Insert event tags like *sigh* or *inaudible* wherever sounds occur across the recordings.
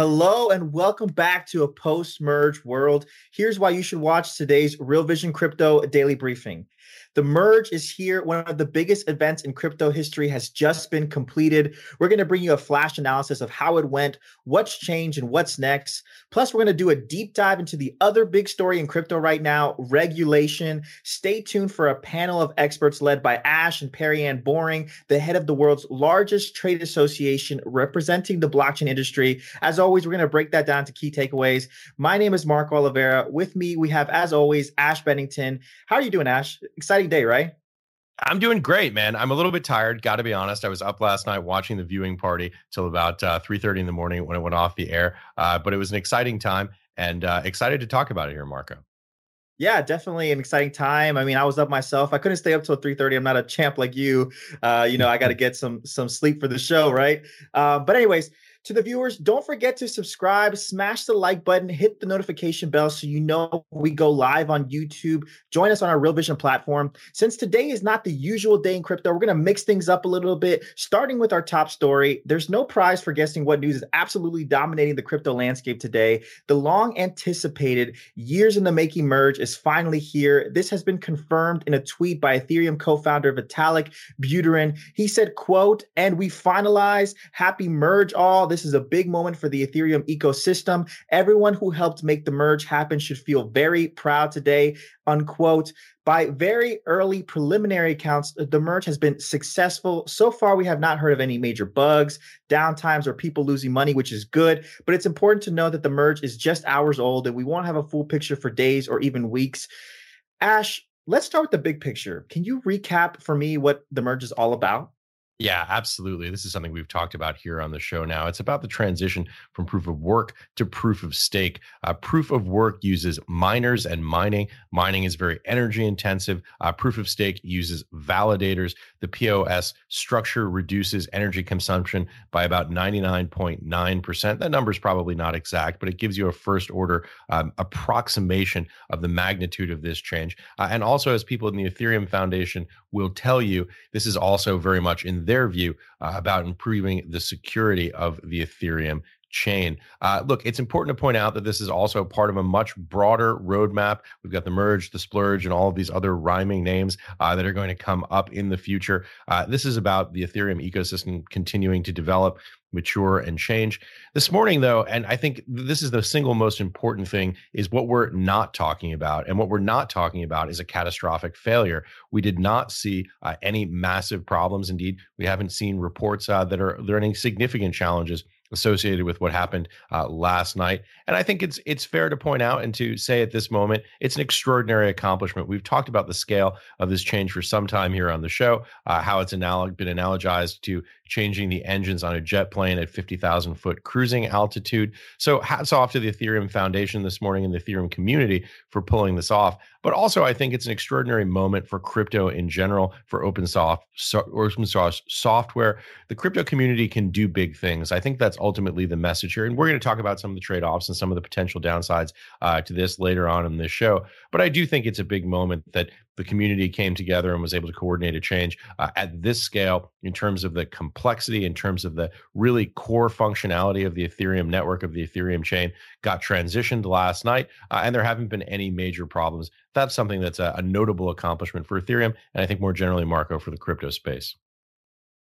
Hello and welcome back to a post merge world. Here's why you should watch today's Real Vision Crypto Daily Briefing. The merge is here. One of the biggest events in crypto history has just been completed. We're going to bring you a flash analysis of how it went, what's changed, and what's next. Plus, we're going to do a deep dive into the other big story in crypto right now regulation. Stay tuned for a panel of experts led by Ash and Perianne Boring, the head of the world's largest trade association representing the blockchain industry. As always, we're going to break that down to key takeaways. My name is Marco Oliveira. With me, we have, as always, Ash Bennington. How are you doing, Ash? Exciting day, right? I'm doing great, man. I'm a little bit tired. Got to be honest. I was up last night watching the viewing party till about uh, 3:30 in the morning when it went off the air. Uh, but it was an exciting time, and uh, excited to talk about it here, Marco. Yeah, definitely an exciting time. I mean, I was up myself. I couldn't stay up till 3:30. I'm not a champ like you. Uh, you know, I got to *laughs* get some some sleep for the show, right? Uh, but anyways, to the viewers, don't forget to subscribe, smash the like button, hit the notification bell so you know we go live on YouTube. Join us on our Real Vision platform. Since today is not the usual day in crypto, we're going to mix things up a little bit, starting with our top story. There's no prize for guessing what news is absolutely dominating the crypto landscape today. The long anticipated years in the making merge is finally here. This has been confirmed in a tweet by Ethereum co-founder Vitalik Buterin. He said, quote, and we finalize happy merge all this is a big moment for the Ethereum ecosystem. Everyone who helped make the merge happen should feel very proud today, unquote. By very early preliminary accounts, uh, the merge has been successful. So far, we have not heard of any major bugs, downtimes, or people losing money, which is good. But it's important to know that the merge is just hours old and we won't have a full picture for days or even weeks. Ash, let's start with the big picture. Can you recap for me what the merge is all about? Yeah, absolutely. This is something we've talked about here on the show now. It's about the transition from proof of work to proof of stake. Uh, proof of work uses miners and mining. Mining is very energy intensive. Uh, proof of stake uses validators. The POS structure reduces energy consumption by about 99.9%. That number is probably not exact, but it gives you a first order um, approximation of the magnitude of this change. Uh, and also, as people in the Ethereum Foundation will tell you, this is also very much in their view uh, about improving the security of the Ethereum chain. Uh, look, it's important to point out that this is also part of a much broader roadmap. We've got the merge, the splurge, and all of these other rhyming names uh, that are going to come up in the future. Uh, this is about the Ethereum ecosystem continuing to develop mature and change. This morning, though, and I think this is the single most important thing, is what we're not talking about. And what we're not talking about is a catastrophic failure. We did not see uh, any massive problems. Indeed, we haven't seen reports uh, that are there are any significant challenges associated with what happened uh, last night. And I think it's it's fair to point out and to say at this moment, it's an extraordinary accomplishment. We've talked about the scale of this change for some time here on the show, uh, how it's analog been analogized to changing the engines on a jet plane at 50,000 foot cruising altitude. So hats off to the Ethereum Foundation this morning and the Ethereum community for pulling this off. But also, I think it's an extraordinary moment for crypto in general, for open soft so, open source software. The crypto community can do big things. I think that's ultimately the message here. And we're going to talk about some of the trade offs and some of the potential downsides uh, to this later on in this show. But I do think it's a big moment that the community came together and was able to coordinate a change uh, at this scale in terms of the complexity, in terms of the really core functionality of the Ethereum network, of the Ethereum chain, got transitioned last night. Uh, and there haven't been any major problems. That's something that's a, a notable accomplishment for Ethereum. And I think more generally, Marco, for the crypto space.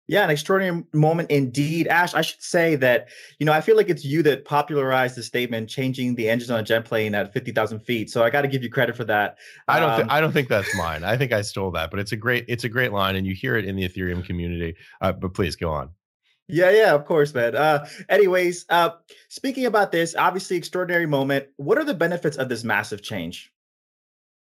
Yeah, an extraordinary moment indeed. Ash, I should say that, you know, I feel like it's you that popularized the statement changing the engines on a jet plane at 50,000 feet. So I got to give you credit for that. I don't, um, th- I don't think that's mine. I think I stole that, but it's a great, it's a great line and you hear it in the Ethereum community. Uh, but please go on. Yeah, yeah, of course, man. Uh, anyways, uh, speaking about this, obviously extraordinary moment. What are the benefits of this massive change?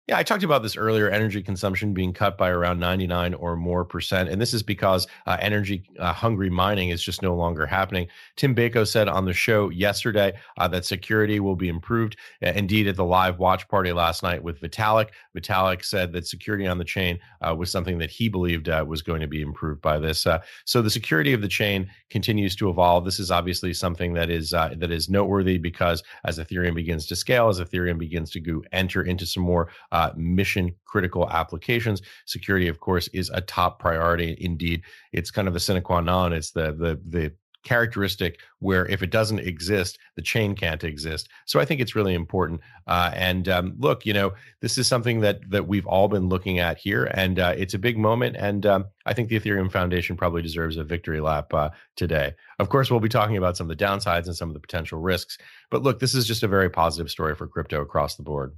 Yeah, I talked about this earlier energy consumption being cut by around 99 or more percent. And this is because uh, energy uh, hungry mining is just no longer happening. Tim Beiko said on the show yesterday uh, that security will be improved. indeed, at the live watch party last night with Vitalik, Vitalik said that security on the chain uh, was something that he believed uh, was going to be improved by this. Uh, so the security of the chain continues to evolve. This is obviously something that is that is noteworthy because as Ethereum begins to scale, as Ethereum begins to go enter into some more uh, mission critical applications. Security, of course, is a top priority. Indeed, it's kind of the sine qua non. It's the the the characteristic where if it doesn't exist, the chain can't exist. So I think it's really important. Uh, and um, look, you know, this is something that that we've all been looking at here, and uh, it's a big moment. And um, I think the Ethereum Foundation probably deserves a victory lap uh, today. Of course, we'll be talking about some of the downsides and some of the potential risks. But look, this is just a very positive story for crypto across the board.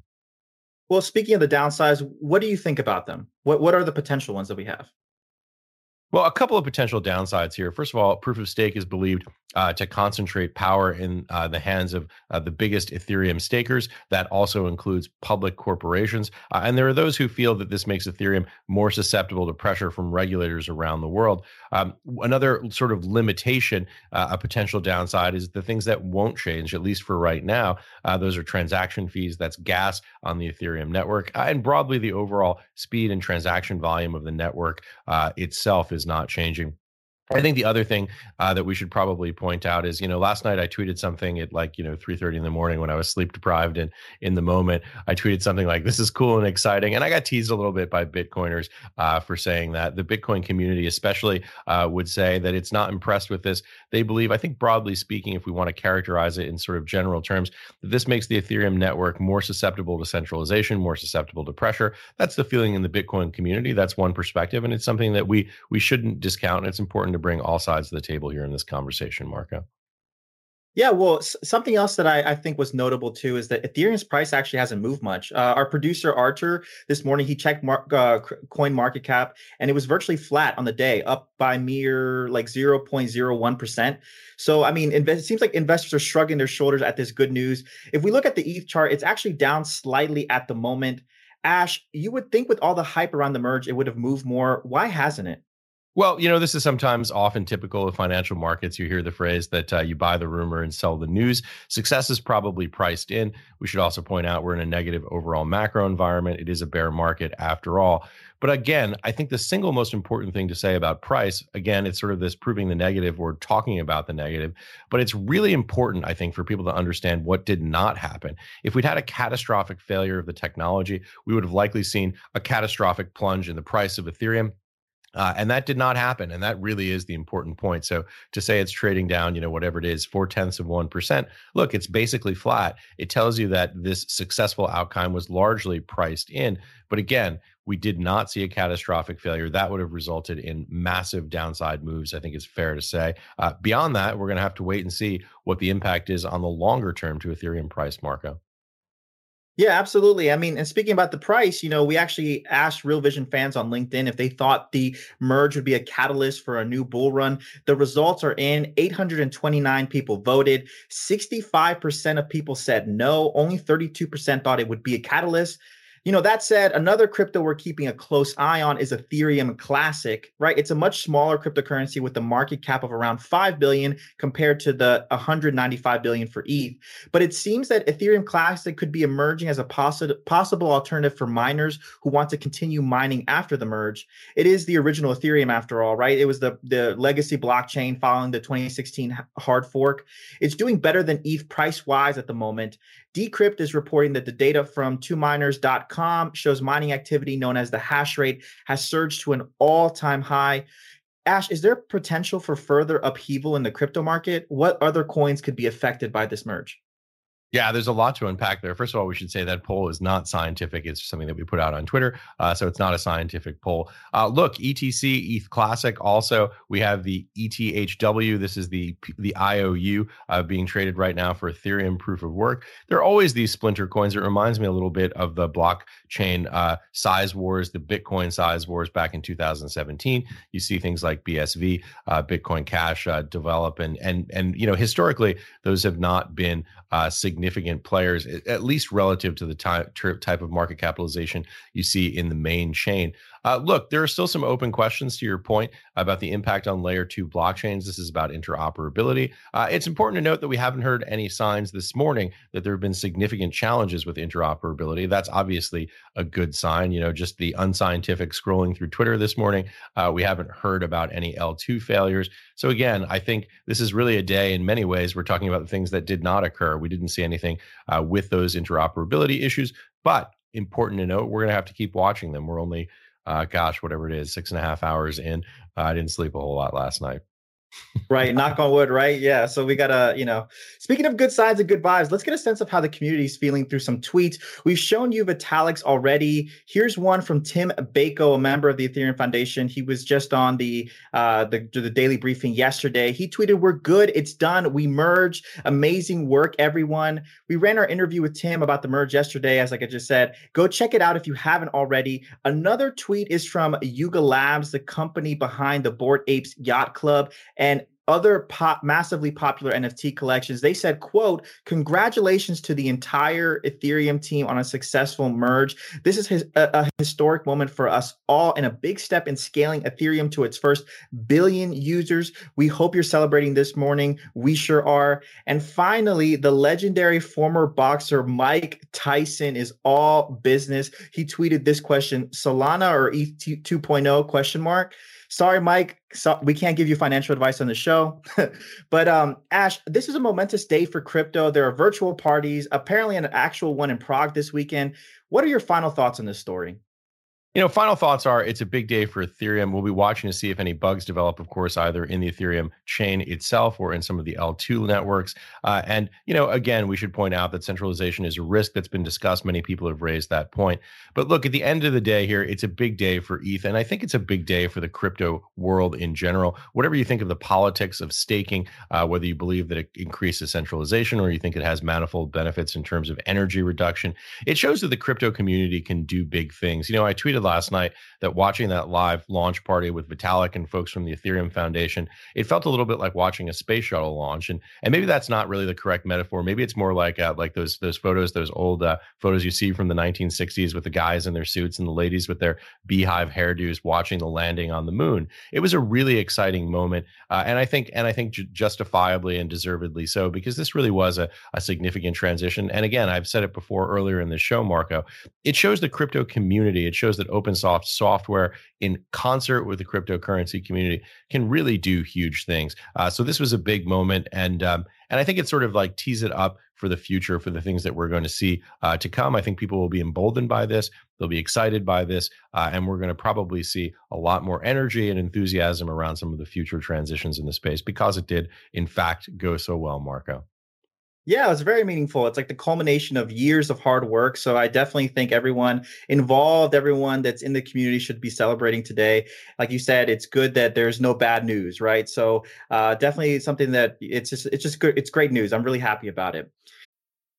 Well, speaking of the downsides, what do you think about them? What what are the potential ones that we have? Well, a couple of potential downsides here. First of all, proof of stake is believed uh, to concentrate power in uh, the hands of uh, the biggest Ethereum stakers. That also includes public corporations. Uh, and there are those who feel that this makes Ethereum more susceptible to pressure from regulators around the world. Um, another sort of limitation, uh, a potential downside, is the things that won't change, at least for right now. Uh, those are transaction fees, that's gas on the Ethereum network, and broadly the overall speed and transaction volume of the network itself is not changing. I think the other thing uh, that we should probably point out is, you know, last night I tweeted something at like, you know, 3:30 in the morning when I was sleep deprived and in the moment, I tweeted something like, "This is cool and exciting," and I got teased a little bit by Bitcoiners uh, for saying that. The Bitcoin community, especially, uh, would say that it's not impressed with this. They believe, I think, broadly speaking, if we want to characterize it in sort of general terms, that this makes the Ethereum network more susceptible to centralization, more susceptible to pressure. That's the feeling in the Bitcoin community. That's one perspective, and it's something that we we shouldn't discount. It's important to bring all sides of the table here in this conversation, Marco. Yeah, well, something else that I, I, think was notable too is that Ethereum's price actually hasn't moved much. Uh, our producer Archer this morning he checked mar- uh, Coin Market Cap and it was virtually flat on the day, up by mere like zero point zero one percent. So I mean, it seems like investors are shrugging their shoulders at this good news. If we look at the ETH chart, it's actually down slightly at the moment. Ash, you would think with all the hype around the merge, it would have moved more. Why hasn't it? Well, you know, this is sometimes often typical of financial markets. You hear the phrase that uh, you buy the rumor and sell the news. Success is probably priced in. We should also point out we're in a negative overall macro environment. It is a bear market after all. But again, I think the single most important thing to say about price, again, it's sort of this proving the negative or talking about the negative, but it's really important, I think, for people to understand what did not happen. If we'd had a catastrophic failure of the technology, we would have likely seen a catastrophic plunge in the price of Ethereum uh, and that did not happen. And that really is the important point. So to say it's trading down, you know, whatever it is, four tenths of 1%, look, it's basically flat. It tells you that this successful outcome was largely priced in. But again, we did not see a catastrophic failure. That would have resulted in massive downside moves, I think is fair to say. Uh, beyond that, we're going to have to wait and see what the impact is on the longer term to Ethereum price, Marco. Yeah, absolutely. I mean, and speaking about the price, you know, we actually asked Real Vision fans on LinkedIn if they thought the merge would be a catalyst for a new bull run. The results are in 829 people voted. 65% of people said no. Only 32% thought it would be a catalyst. You know, that said, another crypto we're keeping a close eye on is Ethereum Classic, right? It's a much smaller cryptocurrency with a market cap of around 5 billion compared to the 195 billion for ETH. But it seems that Ethereum Classic could be emerging as a possi- possible alternative for miners who want to continue mining after the merge. It is the original Ethereum after all, right? It was the the legacy blockchain following the 2016 hard fork. It's doing better than ETH price-wise at the moment. Decrypt is reporting that the data from 2miners.com shows mining activity known as the hash rate has surged to an all-time high. Ash, is there potential for further upheaval in the crypto market? What other coins could be affected by this merge? Yeah, there's a lot to unpack there. First of all, we should say that poll is not scientific. It's something that we put out on Twitter. Uh, so it's not a scientific poll. Uh, look, ETC, ETH Classic. Also, we have the ETHW. This is the the IOU uh, being traded right now for Ethereum proof of work. There are always these splinter coins. It reminds me a little bit of the blockchain uh, size wars, the Bitcoin size wars back in 2017. You see things like BSV, uh, Bitcoin Cash uh, develop, and and and you know historically those have not been significant significant players, at least relative to the type type of market capitalization you see in the main chain. Uh, look, there are still some open questions to your point about the impact on layer two blockchains. This is about interoperability. Uh, it's important to note that we haven't heard any signs this morning that there have been significant challenges with interoperability. That's obviously a good sign. You know, just the unscientific scrolling through Twitter this morning, uh, we haven't heard about any L2 failures. So, again, I think this is really a day in many ways. We're talking about the things that did not occur. We didn't see anything uh, with those interoperability issues, but important to note, we're going to have to keep watching them. We're only uh, gosh, whatever it is, six and a half hours in. I didn't sleep a whole lot last night right knock on wood right? Yeah so we gotta you know speaking of good signs and good vibes let's get a sense of how the community is feeling through some tweets. We've shown you vitaliks already. Here's one from tim beiko a member of the ethereum foundation. He was just on the uh the, the daily briefing yesterday. He tweeted we're good it's done we merged amazing work everyone. We ran our interview with tim about the merge yesterday as like i just said. Go check it out if you haven't already. Another tweet is from yuga labs the company behind the bored apes yacht club and other pop, massively popular NFT collections. They said, quote, congratulations to the entire Ethereum team on a successful merge. This is his, a, a, historic moment for us all and a big step in scaling Ethereum to its first billion users. We hope you're celebrating this morning. We sure are. And finally, the legendary former boxer Mike Tyson is all business. He tweeted this question, Solana or ETH 2.0 question mark. Sorry, Mike. So we can't give you financial advice on the show. *laughs* but um, Ash, this is a momentous day for crypto. There are virtual parties, apparently an actual one in Prague this weekend. What are your final thoughts on this story? You know, final thoughts are it's a big day for Ethereum. We'll be watching to see if any bugs develop, of course, either in the Ethereum chain itself or in some of the L2 networks. Uh, and, you know, again, we should point out that centralization is a risk that's been discussed. Many people have raised that point. But look, at the end of the day here, it's a big day for ETH. And I think it's a big day for the crypto world in general. Whatever you think of the politics of staking, uh, whether you believe that it increases centralization or you think it has manifold benefits in terms of energy reduction, it shows that the crypto community can do big things. You know, I tweeted last night that watching that live launch party with Vitalik and folks from the Ethereum Foundation, it felt a little bit like watching a space shuttle launch. And and maybe that's not really the correct metaphor. Maybe it's more like uh, like those those photos, those old uh, photos you see from the 1960s with the guys in their suits and the ladies with their beehive hairdos watching the landing on the moon. It was a really exciting moment, uh, and I think and I think justifiably and deservedly so because this really was a, a significant transition. And again, I've said it before earlier in the show, Marco. It shows the crypto community. It shows that open source software in concert with the cryptocurrency community can really do huge things. Uh, so this was a big moment, and um, and I think it sort of like tease it up for the future for the things that we're going to see uh, to come. I think people will be emboldened by this. They'll be excited by this, uh, and we're going to probably see a lot more energy and enthusiasm around some of the future transitions in the space because it did, in fact, go so well, Marco. Yeah, it's very meaningful. It's like the culmination of years of hard work. So I definitely think everyone involved, everyone that's in the community should be celebrating today. Like you said, it's good that there's no bad news, right? So uh, definitely something that it's just it's just good. It's great news. I'm really happy about it.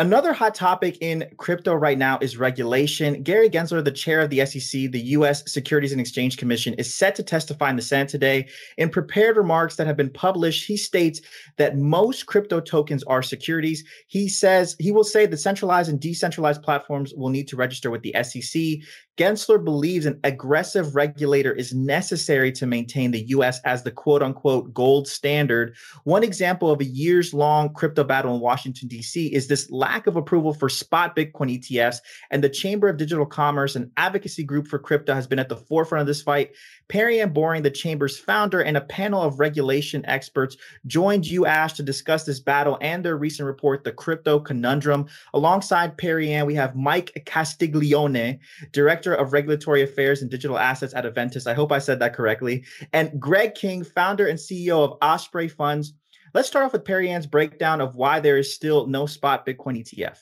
Another hot topic in crypto right now is regulation. Gary Gensler, the chair of the SEC, the U.S. Securities and Exchange Commission, is set to testify in the Senate today. In prepared remarks that have been published, he states that most crypto tokens are securities. He says he will say that centralized and decentralized platforms will need to register with the SEC. Gensler believes an aggressive regulator is necessary to maintain the US as the quote unquote gold standard. One example of a years long crypto battle in Washington, D.C. is this lack of approval for spot Bitcoin ETFs. And the Chamber of Digital Commerce, an advocacy group for crypto, has been at the forefront of this fight. Perry Perianne Boring, the Chamber's founder, and a panel of regulation experts joined you, Ash, to discuss this battle and their recent report, The Crypto Conundrum. Alongside Perry Perianne, we have Mike Castiglione, Director of Regulatory Affairs and Digital Assets at Aventus. I hope I said that correctly. And Greg King, founder and CEO of Osprey Funds Let's start off with Perianne's breakdown of why there is still no spot Bitcoin ETF.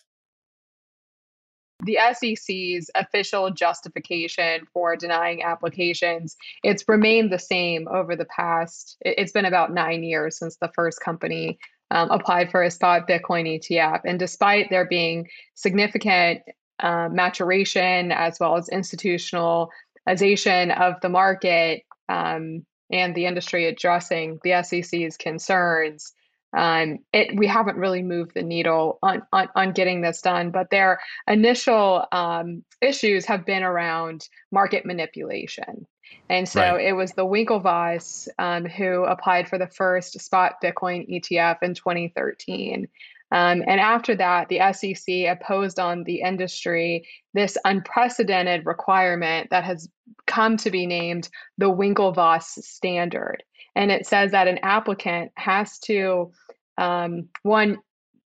The SEC's official justification for denying applications, it's remained the same over the past, it's been about nine years since the first company um, applied for a spot Bitcoin ETF. And despite there being significant uh, maturation as well as institutionalization of the market um, and the industry addressing the SEC's concerns, um, it we haven't really moved the needle on, on, on getting this done. But their initial um, issues have been around market manipulation. And so right. it was the Winklevoss um, who applied for the first spot Bitcoin ETF in 2013. Um, and after that, the SEC opposed on the industry this unprecedented requirement that has come to be named the Winklevoss standard. And it says that an applicant has to, um, one,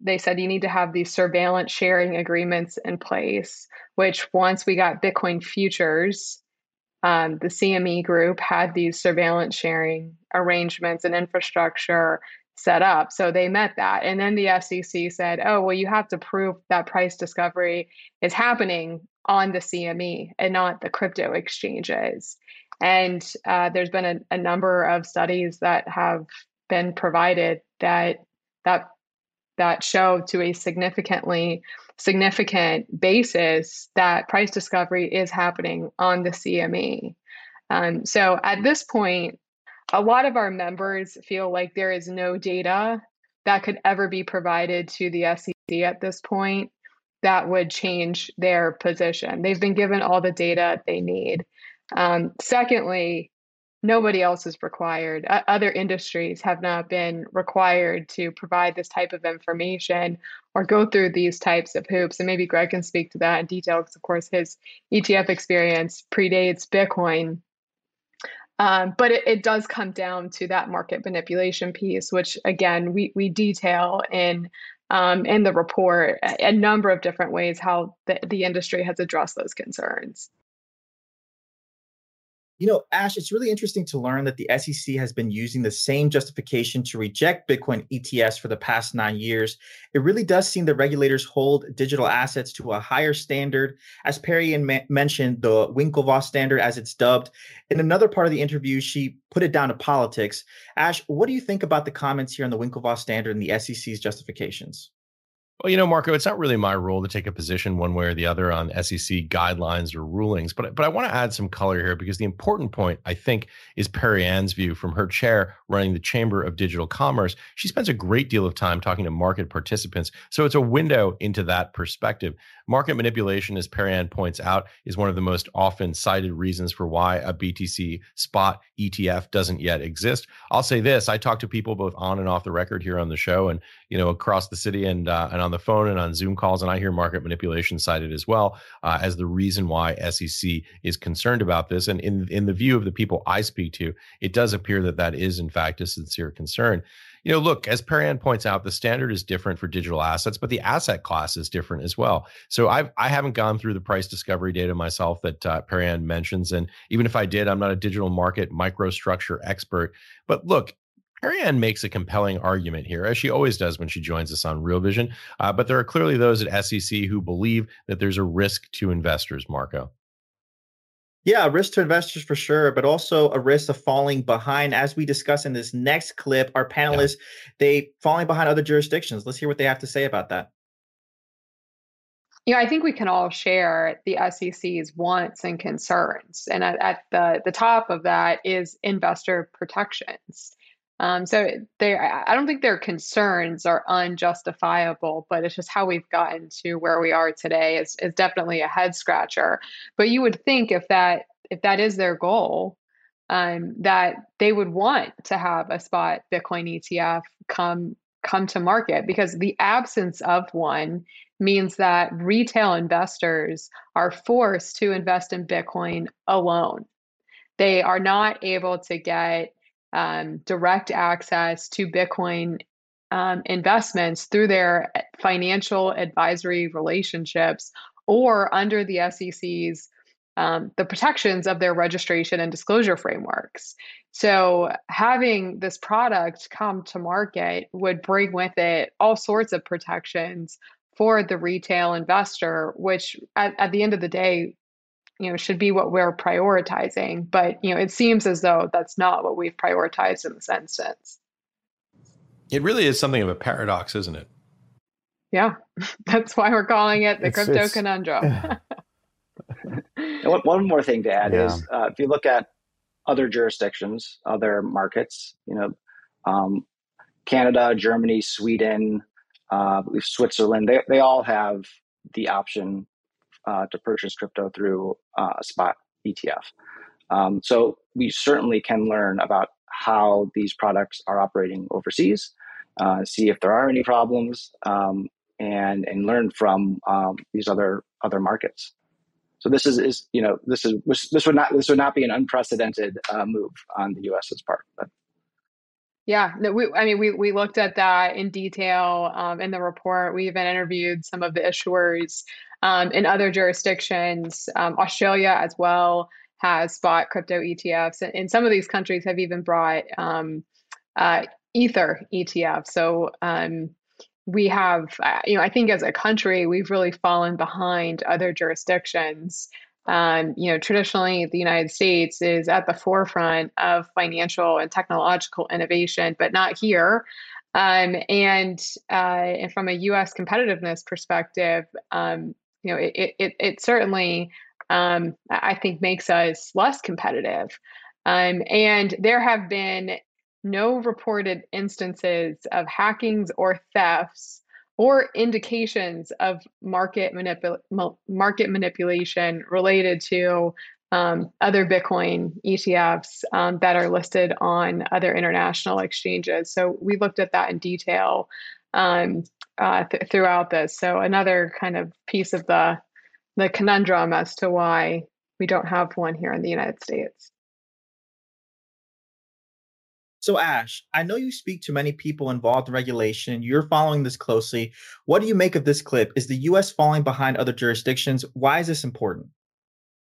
they said you need to have these surveillance sharing agreements in place, which once we got Bitcoin futures, um, the CME group had these surveillance sharing arrangements and infrastructure set up. So they met that. And then the SEC said, oh, well, you have to prove that price discovery is happening on the CME and not the crypto exchanges. And uh, there's been a, a number of studies that have been provided that that that show to a significantly significant basis that price discovery is happening on the CME. Um, so at this point, a lot of our members feel like there is no data that could ever be provided to the SEC at this point that would change their position. They've been given all the data they need. Um, secondly, nobody else is required. Uh, other industries have not been required to provide this type of information or go through these types of hoops. And maybe Greg can speak to that in detail because, of course, his ETF experience predates Bitcoin. Um, but it, it, does come down to that market manipulation piece, which again we we detail in um, in the report a, a number of different ways how the, the industry has addressed those concerns. You know, Ash, it's really interesting to learn that the SEC has been using the same justification to reject Bitcoin ETFs for the past nine years. It really does seem that regulators hold digital assets to a higher standard. As Perry ma- mentioned, the Winklevoss standard, as it's dubbed. In another part of the interview, she put it down to politics. Ash, what do you think about the comments here on the Winklevoss standard and the SEC's justifications? Well, you know, Marco, it's not really my role to take a position one way or the other on SEC guidelines or rulings, but but I want to add some color here because the important point I think is Perianne's view from her chair running the Chamber of Digital Commerce. She spends a great deal of time talking to market participants, so it's a window into that perspective. Market manipulation, as Perianne points out, is one of the most often cited reasons for why a BTC spot ETF doesn't yet exist. I'll say this: I talk to people both on and off the record here on the show, and you know across the city and uh, and on the phone and on Zoom calls, and I hear market manipulation cited as well uh, as the reason why SEC is concerned about this. And in in the view of the people I speak to, it does appear that that is in fact a sincere concern. You know, look, as Perianne points out, the standard is different for digital assets, but the asset class is different as well. So I've I haven't gone through the price discovery data myself that uh, Perianne mentions, and even if I did, I'm not a digital market microstructure expert. But look, Perry Ann makes a compelling argument here, as she always does when she joins us on Real Vision. Uh, but there are clearly those at SEC who believe that there's a risk to investors, Marco. Yeah, a risk to investors for sure, but also a risk of falling behind. As we discuss in this next clip, our panelists, yeah. they falling behind other jurisdictions. Let's hear what they have to say about that. You know, I think we can all share the SEC's wants and concerns. And at, at the, the top of that is investor protections. Um, so they, I don't think their concerns are unjustifiable, but it's just how we've gotten to where we are today is, is definitely a head scratcher. But you would think if that if that is their goal, um, that they would want to have a spot Bitcoin ETF come come to market because the absence of one means that retail investors are forced to invest in Bitcoin alone. They are not able to get um, direct access to Bitcoin um, investments through their financial advisory relationships or under the SEC's um, the protections of their registration and disclosure frameworks. So, having this product come to market would bring with it all sorts of protections for the retail investor, which at, at the end of the day, you know, should be what we're prioritizing. But you know, it seems as though that's not what we've prioritized in this instance. It really is something of a paradox, isn't it? Yeah, *laughs* that's why we're calling it the it's, crypto it's, conundrum. *laughs* one, one more thing to add yeah. is uh, if you look at other jurisdictions, other markets, you know, um, Canada, Germany, Sweden, uh, I believe Switzerland, they, they all have the option to purchase crypto through uh, a spot ETF. Um, so we certainly can learn about how these products are operating overseas, uh, see if there are any problems, um, and and learn from um, these other other markets. So this is, is you know this is this would not this would not be an unprecedented uh, move on the U.S.'s part. But. Yeah, no, we, I mean, we, we looked at that in detail um, in the report. We even interviewed some of the issuers um, in other jurisdictions. Um, Australia as well has spot crypto ETFs, and, some of these countries have even brought um, uh, Ether ETFs. So um, we have, uh, you know, I think as a country, we've really fallen behind other jurisdictions. Um, you know, traditionally, the United States is at the forefront of financial and technological innovation, but not here. Um, and, uh, and from a U.S. competitiveness perspective, um, you know, it, it, it certainly, um, I think, makes us less competitive. Um, and there have been no reported instances of hackings or thefts or indications of market manipul- market manipulation related to um, other Bitcoin ETFs um, that are listed on other international exchanges. So we looked at that in detail um, uh, th- throughout this. So another kind of piece of the the conundrum as to why we don't have one here in the United States. So, Ash, I know you speak to many people involved in regulation. You're following this closely. What do you make of this clip? Is the U.S. falling behind other jurisdictions? Why is this important?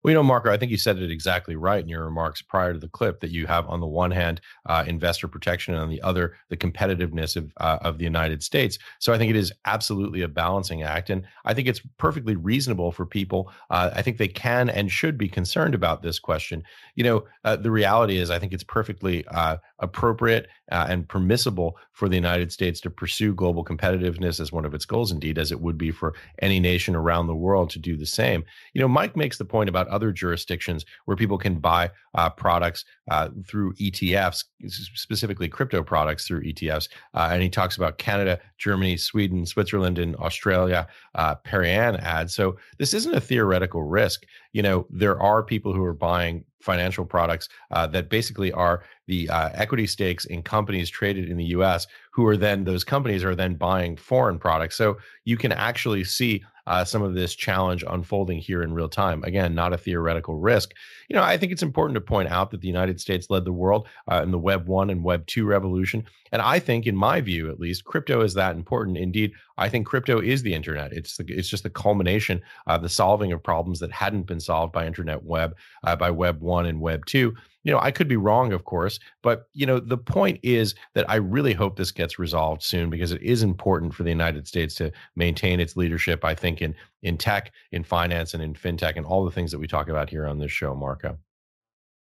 Well, you know, Marco, I think you said it exactly right in your remarks prior to the clip that you have on the one hand uh, investor protection and on the other the competitiveness of uh, of the United States. So I think it is absolutely a balancing act, and I think it's perfectly reasonable for people. Uh, I think they can and should be concerned about this question. You know, uh, the reality is, I think it's perfectly uh, appropriate uh, and permissible for the United States to pursue global competitiveness as one of its goals, indeed, as it would be for any nation around the world to do the same. You know, Mike makes the point about other jurisdictions where people can buy uh, products uh, through ETFs, specifically crypto products through ETFs. Uh, and he talks about Canada, Germany, Sweden, Switzerland, and Australia. Uh, Perianne adds. So this isn't a theoretical risk. You know, there are people who are buying financial products uh, that basically are the uh, equity stakes in companies traded in the US, who are then, those companies are then buying foreign products. So you can actually see uh, some of this challenge unfolding here in real time. Again, not a theoretical risk. You know, I think it's important to point out that the United States led the world uh, in the Web 1 and Web 2 revolution. And I think, in my view at least, crypto is that important. Indeed, I think crypto is the internet. It's the, it's just the culmination of the solving of problems that hadn't been solved by internet web, uh, by Web 1 and Web 2 you know, I could be wrong, of course, but you know, the point is that I really hope this gets resolved soon because it is important for the United States to maintain its leadership. I think in in tech, in finance, and in fintech, and all the things that we talk about here on this show, Marco.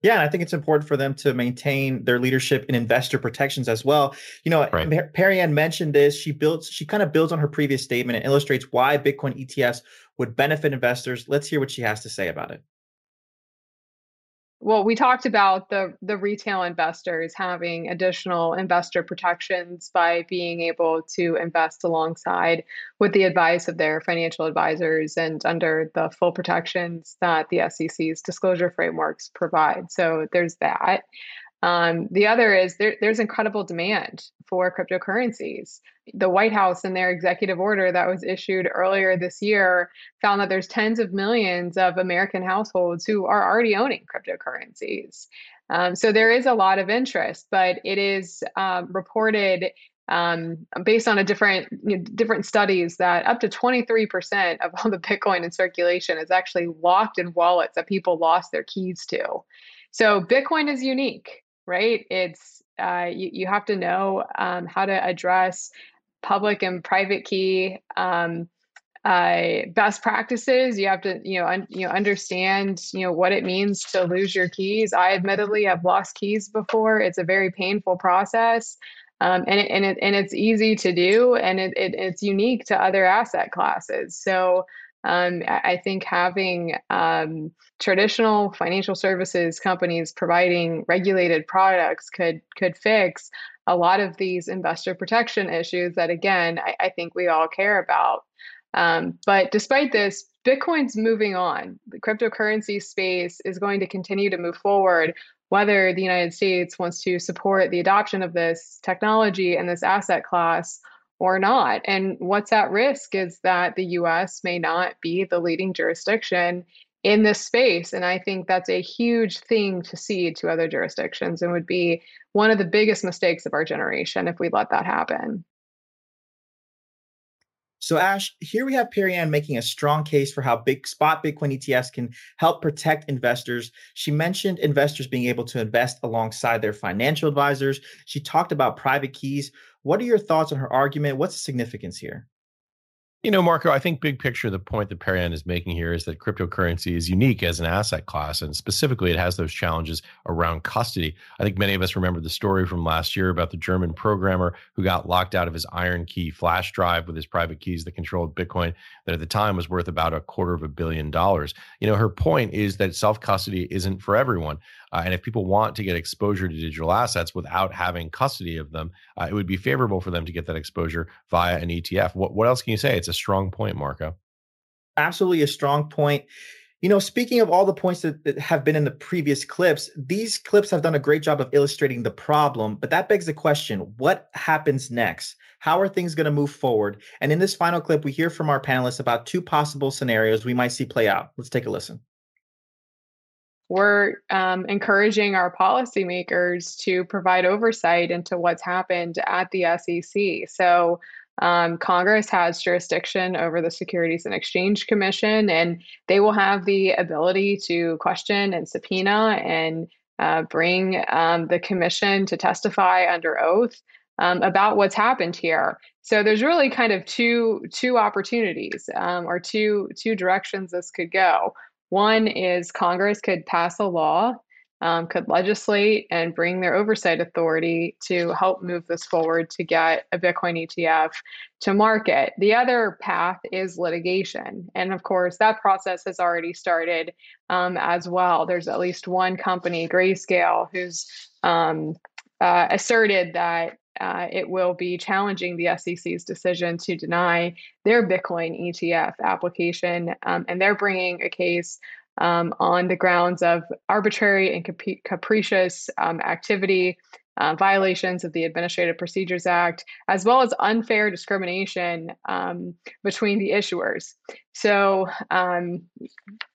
Yeah, and I think it's important for them to maintain their leadership in investor protections as well. You know, right. Perianne mentioned this. She builds, she kind of builds on her previous statement and illustrates why Bitcoin ETFs would benefit investors. Let's hear what she has to say about it well we talked about the the retail investors having additional investor protections by being able to invest alongside with the advice of their financial advisors and under the full protections that the SEC's disclosure frameworks provide. So there's that um, the other is there, there's incredible demand for cryptocurrencies. The White House, in their executive order that was issued earlier this year, found that there's tens of millions of American households who are already owning cryptocurrencies. Um, so there is a lot of interest, but it is um, reported um, based on a different you know, different studies that up to 23% of all the Bitcoin in circulation is actually locked in wallets that people lost their keys to. So Bitcoin is unique, right? It's uh, you, you have to know um, how to address public and private key um, uh, best practices. You have to, you know, un- you know, understand, you know, what it means to lose your keys. I admittedly have lost keys before. It's a very painful process. Um, and it, and it, and it's easy to do, and it, it, it's unique to other asset classes. So um, I think having um, traditional financial services companies providing regulated products could could fix a lot of these investor protection issues that, again, I, I think we all care about. Um, but despite this, Bitcoin's moving on. The cryptocurrency space is going to continue to move forward whether the United States wants to support the adoption of this technology and this asset class or not. And what's at risk is that the US may not be the leading jurisdiction in this space. And I think that's a huge thing to cede to other jurisdictions and would be one of the biggest mistakes of our generation if we let that happen. So, Ash, here we have Perianne making a strong case for how big spot Bitcoin ETFs can help protect investors. She mentioned investors being able to invest alongside their financial advisors. She talked about private keys. What are your thoughts on her argument? What's the significance here? You know, Marco, I think big picture, the point that Perianne is making here is that cryptocurrency is unique as an asset class. And specifically, it has those challenges around custody. I think many of us remember the story from last year about the German programmer who got locked out of his IronKey flash drive with his private keys that controlled Bitcoin, that at the time was worth about a quarter of a billion dollars. You know, her point is that self custody isn't for everyone. Uh, and if people want to get exposure to digital assets without having custody of them, uh, it would be favorable for them to get that exposure via an ETF. What, what else can you say? It's a strong point, Marco. Absolutely a strong point. You know, speaking of all the points that, that, have been in the previous clips, these clips have done a great job of illustrating the problem. But that begs the question what happens next? How are things going to move forward? And in this final clip, we hear from our panelists about two possible scenarios we might see play out. Let's take a listen we're um, encouraging our policymakers to provide oversight into what's happened at the SEC. So, um, Congress has jurisdiction over the Securities and Exchange Commission, and they will have the ability to question and subpoena and uh, bring um, the commission to testify under oath um, about what's happened here. So there's really kind of two two opportunities um, or two two directions this could go. One is Congress could pass a law, um, could legislate and bring their oversight authority to help move this forward to get a Bitcoin ETF to market. The other path is litigation. And of course, that process has already started um, as well. There's at least one company, Grayscale, who's um, uh, asserted that uh, it will be challenging the SEC's decision to deny their Bitcoin ETF application. Um, and they're bringing a case um, on the grounds of arbitrary and cap- capricious um, activity, uh, violations of the Administrative Procedures Act, as well as unfair discrimination um, between the issuers. So, um,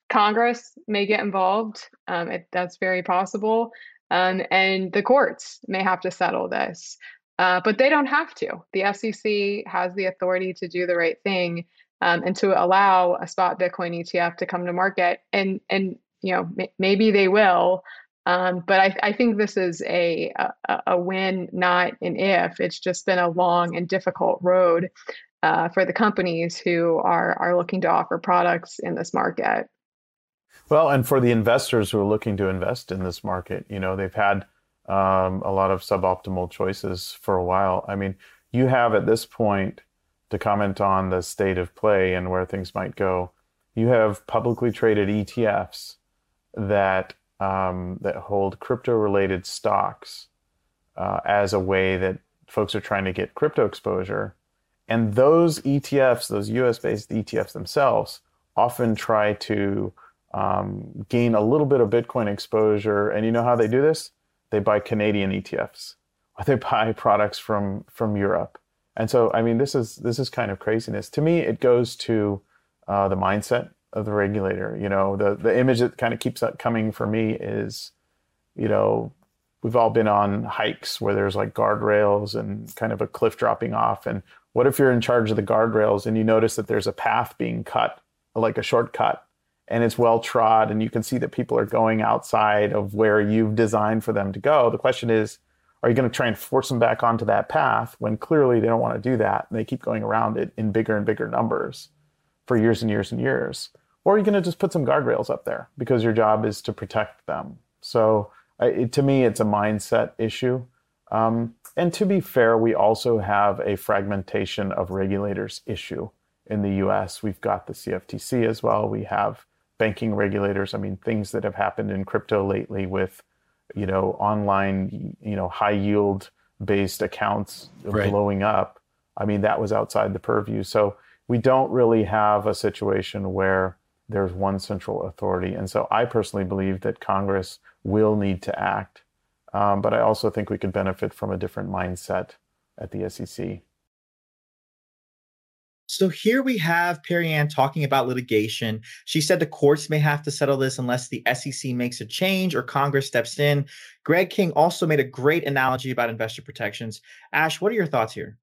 Congress may get involved. Um, it, that's very possible. Um, and the courts may have to settle this. Uh, but they don't have to. The SEC has the authority to do the right thing um, and to allow a spot Bitcoin ETF to come to market. And and you know m- maybe they will. Um, but I, I, think this is a, a, a win, not an if. It's just been a long and difficult road uh, for the companies who are are looking to offer products in this market. Well, and for the investors who are looking to invest in this market, you know, they've had um, a lot of suboptimal choices for a while. I mean, you have at this point to comment on the state of play and where things might go. You have publicly traded ETFs that um, that hold crypto-related stocks uh, as a way that folks are trying to get crypto exposure, and those ETFs, those U.S.-based ETFs themselves, often try to um, gain a little bit of Bitcoin exposure. And you know how they do this? They buy Canadian ETFs or *laughs* they buy products from from Europe. And so, I mean, this is this is kind of craziness. To me, it goes to uh, the mindset of the regulator. You know, the the image that kind of keeps coming for me is, you know, we've all been on hikes where there's like guardrails and kind of a cliff dropping off. And what if you're in charge of the guardrails and you notice that there's a path being cut, like a shortcut, and it's well trod, and you can see that people are going outside of where you've designed for them to go? The question is, are you going to try and force them back onto that path when clearly they don't want to do that and they keep going around it in bigger and bigger numbers for years and years and years? Or are you going to just put some guardrails up there because your job is to protect them? So it, to me, it's a mindset issue. Um, and to be fair, we also have a fragmentation of regulators issue in the US. We've got the CFTC as well. We have banking regulators. I mean, things that have happened in crypto lately with, you know, online, you know, high yield based accounts right. blowing up. I mean, that was outside the purview. So we don't really have a situation where there's one central authority. And so I personally believe that Congress will need to act. Um, but I also think we could benefit from a different mindset at the SEC. So here we have Perianne talking about litigation. She said the courts may have to settle this unless the SEC makes a change or Congress steps in. Greg King also made a great analogy about investor protections. Ash, what are your thoughts here?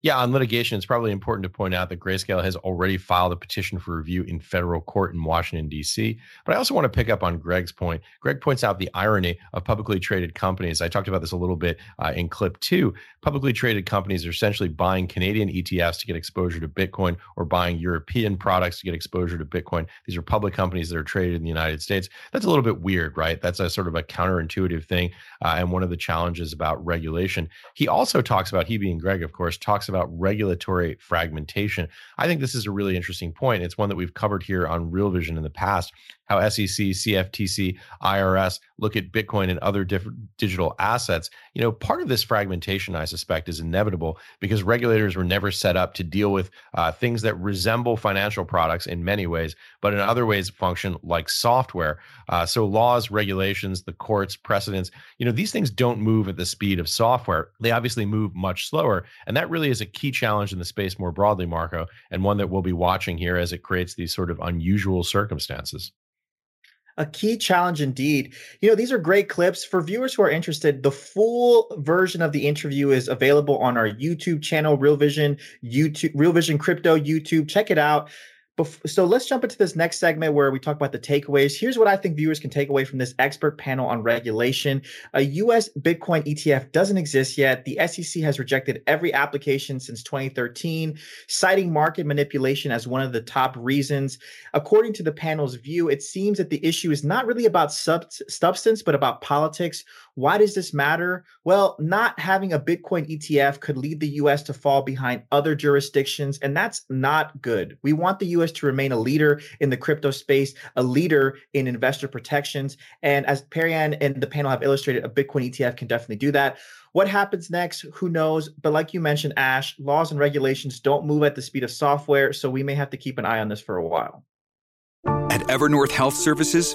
Yeah, on litigation, it's probably important to point out that Grayscale has already filed a petition for review in federal court in Washington, D.C. But I also want to pick up on Greg's point. Greg points out the irony of publicly traded companies. I talked about this a little bit uh, in clip two. Publicly traded companies are essentially buying Canadian ETFs to get exposure to Bitcoin or buying European products to get exposure to Bitcoin. These are public companies that are traded in the United States. That's a little bit weird, right? That's a sort of a counterintuitive thing uh, and one of the challenges about regulation. He also talks about, he being Greg, of course, talks about regulatory fragmentation. I think this is a really interesting point. It's one that we've covered here on Real Vision in the past how SEC, CFTC, IRS look at Bitcoin and other different digital assets. You know, part of this fragmentation, I suspect, is inevitable because regulators were never set up to deal with uh, things that resemble financial products in many ways, but in other ways function like software. Uh, so laws, regulations, the courts, precedents, you know, these things don't move at the speed of software. They obviously move much slower. And that really is a key challenge in the space more broadly, Marco, and one that we'll be watching here as it creates these sort of unusual circumstances a key challenge indeed. You know, these are great clips for viewers who are interested. The full version of the interview is available on our YouTube channel, Real Vision YouTube, Real Vision Crypto YouTube. Check it out so let's jump into this next segment where we talk about the takeaways. Here's what I think viewers can take away from this expert panel on regulation. A US Bitcoin ETF doesn't exist yet. The SEC has rejected every application since 2013, citing market manipulation as one of the top reasons. According to the panel's view, it seems that the issue is not really about sub- substance, but about politics. Why does this matter? Well, not having a Bitcoin ETF could lead the US to fall behind other jurisdictions, and that's not good. We want the US to remain a leader in the crypto space, a leader in investor protections. And as Perianne and the panel have illustrated, a Bitcoin ETF can definitely do that. What happens next? Who knows? But like you mentioned, Ash, laws and regulations don't move at the speed of software, so we may have to keep an eye on this for a while. At Evernorth Health Services,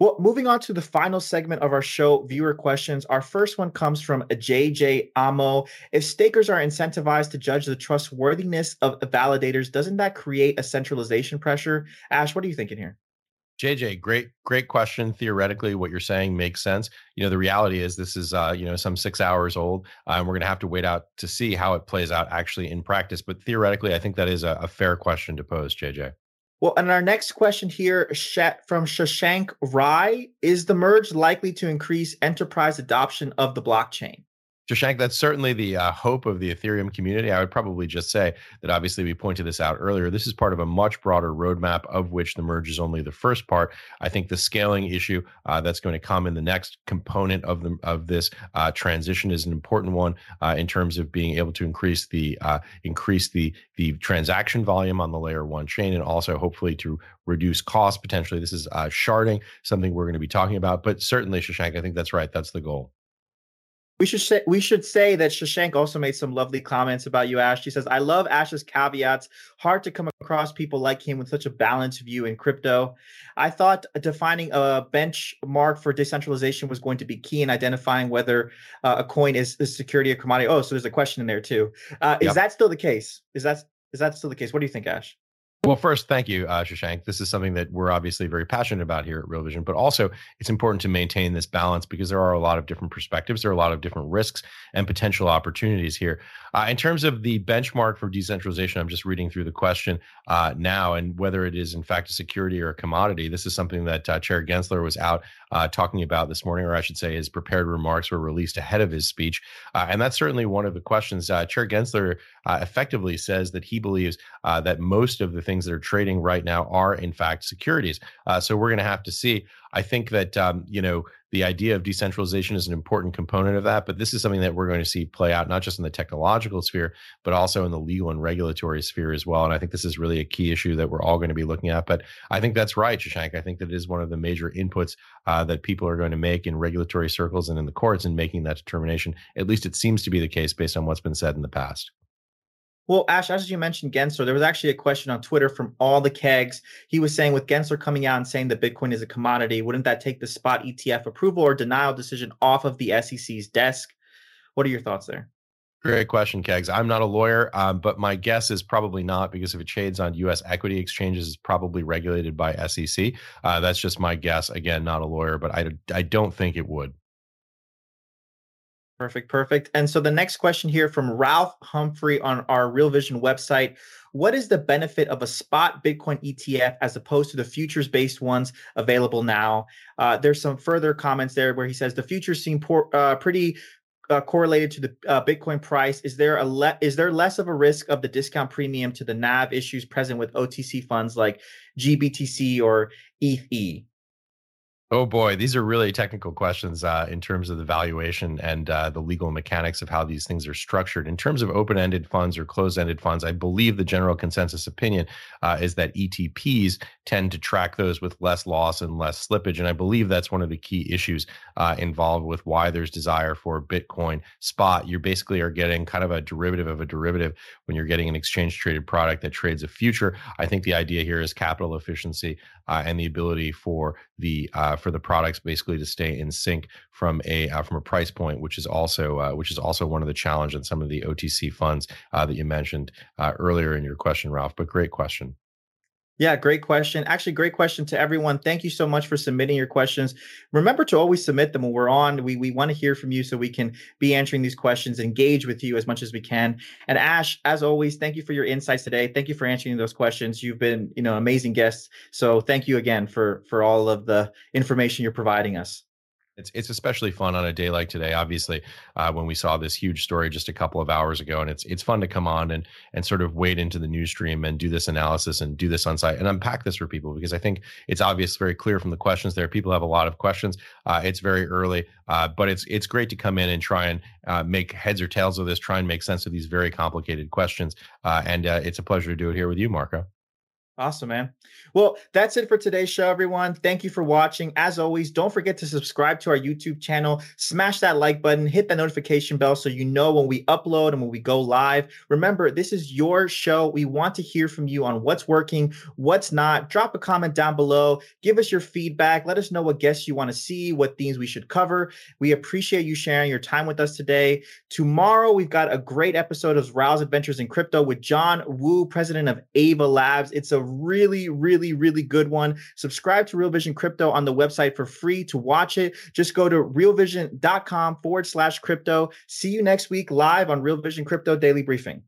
Well, moving on to the final segment of our show, viewer questions. Our first one comes from JJ Amo. If stakers are incentivized to judge the trustworthiness of validators, doesn't that create a centralization pressure? Ash, what are you thinking here? JJ, great, great question. Theoretically, what you're saying makes sense. You know, the reality is this is, uh, you know, some six hours old, uh, and we're going to have to wait out to see how it plays out actually in practice. But theoretically, I think that is a, a fair question to pose, JJ. Well, and our next question here from Shashank Rai is the merge likely to increase enterprise adoption of the blockchain? Shashank, that's certainly the uh, hope of the Ethereum community. I would probably just say that obviously we pointed this out earlier. This is part of a much broader roadmap of which the merge is only the first part. I think the scaling issue uh, that's going to come in the next component of the of this uh, transition is an important one uh, in terms of being able to increase the uh, increase the the transaction volume on the layer one chain and also hopefully to reduce costs potentially. This is uh, sharding, something we're going to be talking about. But certainly, Shashank, I think that's right. That's the goal. We should say we should say that Shashank also made some lovely comments about you, Ash. She says, "I love Ash's caveats. Hard to come across people like him with such a balanced view in crypto. I thought defining a benchmark for decentralization was going to be key in identifying whether uh, a coin is, a security or commodity. Oh, so there's a question in there too. Uh, yep. Is that still the case? Is that is that still the case? What do you think, Ash? Well, first, thank you, uh, Shashank. This is something that we're obviously very passionate about here at Real Vision, but also it's important to maintain this balance because there are a lot of different perspectives, there are a lot of different risks and potential opportunities here. Uh, in terms of the benchmark for decentralization, I'm just reading through the question uh, now, and whether it is in fact a security or a commodity. This is something that uh, Chair Gensler was out uh, talking about this morning, or I should say, his prepared remarks were released ahead of his speech, uh, and that's certainly one of the questions. Chair Gensler effectively says that he believes that most of the things that are trading right now are in fact securities. Uh, so we're going to have to see. I think that um, you know the idea of decentralization is an important component of that, but this is something that we're going to see play out not just in the technological sphere, but also in the legal and regulatory sphere as well. And I think this is really a key issue that we're all going to be looking at. But I think that's right, Shashank. I think that is one of the major inputs uh, that people are going to make in regulatory circles and in the courts in making that determination. At least it seems to be the case based on what's been said in the past. Well, Ash, as you mentioned Gensler, there was actually a question on Twitter from all the kegs. He was saying with Gensler coming out and saying that Bitcoin is a commodity, wouldn't that take the spot ETF approval or denial decision off of the SEC's desk? What are your thoughts there? Great question, Kegs. I'm not a lawyer, um, but my guess is probably not because if it trades on U.S. equity exchanges, it's probably regulated by SEC. Uh, that's just my guess. Again, not a lawyer, but I, I don't think it would. Perfect, perfect. And so the next question here from Ralph Humphrey on our Real Vision website. What is the benefit of a spot Bitcoin ETF as opposed to the futures based ones available now? Uh, there's some further comments there where he says the futures seem uh, pretty uh, correlated to the uh, Bitcoin price. Is there a le- is there less of a risk of the discount premium to the NAV issues present with OTC funds like GBTC or ETH? Oh boy, these are really technical questions uh, in terms of the valuation and uh, the legal mechanics of how these things are structured. In terms of open ended funds or closed ended funds, I believe the general consensus opinion uh, is that ETPs tend to track those with less loss and less slippage. And I believe that's one of the key issues uh, involved with why there's desire for Bitcoin spot. You basically are getting kind of a derivative of a derivative when you're getting an exchange traded product that trades a future. I think the idea here is capital efficiency uh, and the ability for the uh, for the products basically to stay in sync from a uh, from a price point, which is also uh, which is also one of the challenge in some of the OTC funds uh, that you mentioned uh, earlier in your question, Ralph. But great question. Yeah, great question. Actually, great question to everyone. Thank you so much for submitting your questions. Remember to always submit them when we're on. We we want to hear from you so we can be answering these questions, engage with you as much as we can. And Ash, as always, thank you for your insights today. Thank you for answering those questions. You've been, you know, amazing guests. So thank you again for for all of the information you're providing us. It's it's especially fun on a day like today. Obviously, uh, when we saw this huge story just a couple of hours ago, and it's it's fun to come on and and sort of wade into the news stream and do this analysis and do this on site and unpack this for people because I think it's obvious, very clear from the questions there. People have a lot of questions. Uh, it's very early, uh, but it's it's great to come in and try and uh, make heads or tails of this, try and make sense of these very complicated questions. Uh, and uh, it's a pleasure to do it here with you, Marco. Awesome, man. Well, that's it for today's show, everyone. Thank you for watching. As always, don't forget to subscribe to our YouTube channel, smash that like button, hit that notification bell so you know when we upload and when we go live. Remember, this is your show. We want to hear from you on what's working, what's not. Drop a comment down below. Give us your feedback. Let us know what guests you want to see, what themes we should cover. We appreciate you sharing your time with us today. Tomorrow, we've got a great episode of Raoul's Adventures in Crypto with John Wu, president of Ava Labs. It's a really, really, really good one. Subscribe to Real Vision Crypto on the website for free to watch it. Just go to realvision.com forward slash crypto. See you next week live on Real Vision Crypto Daily Briefing.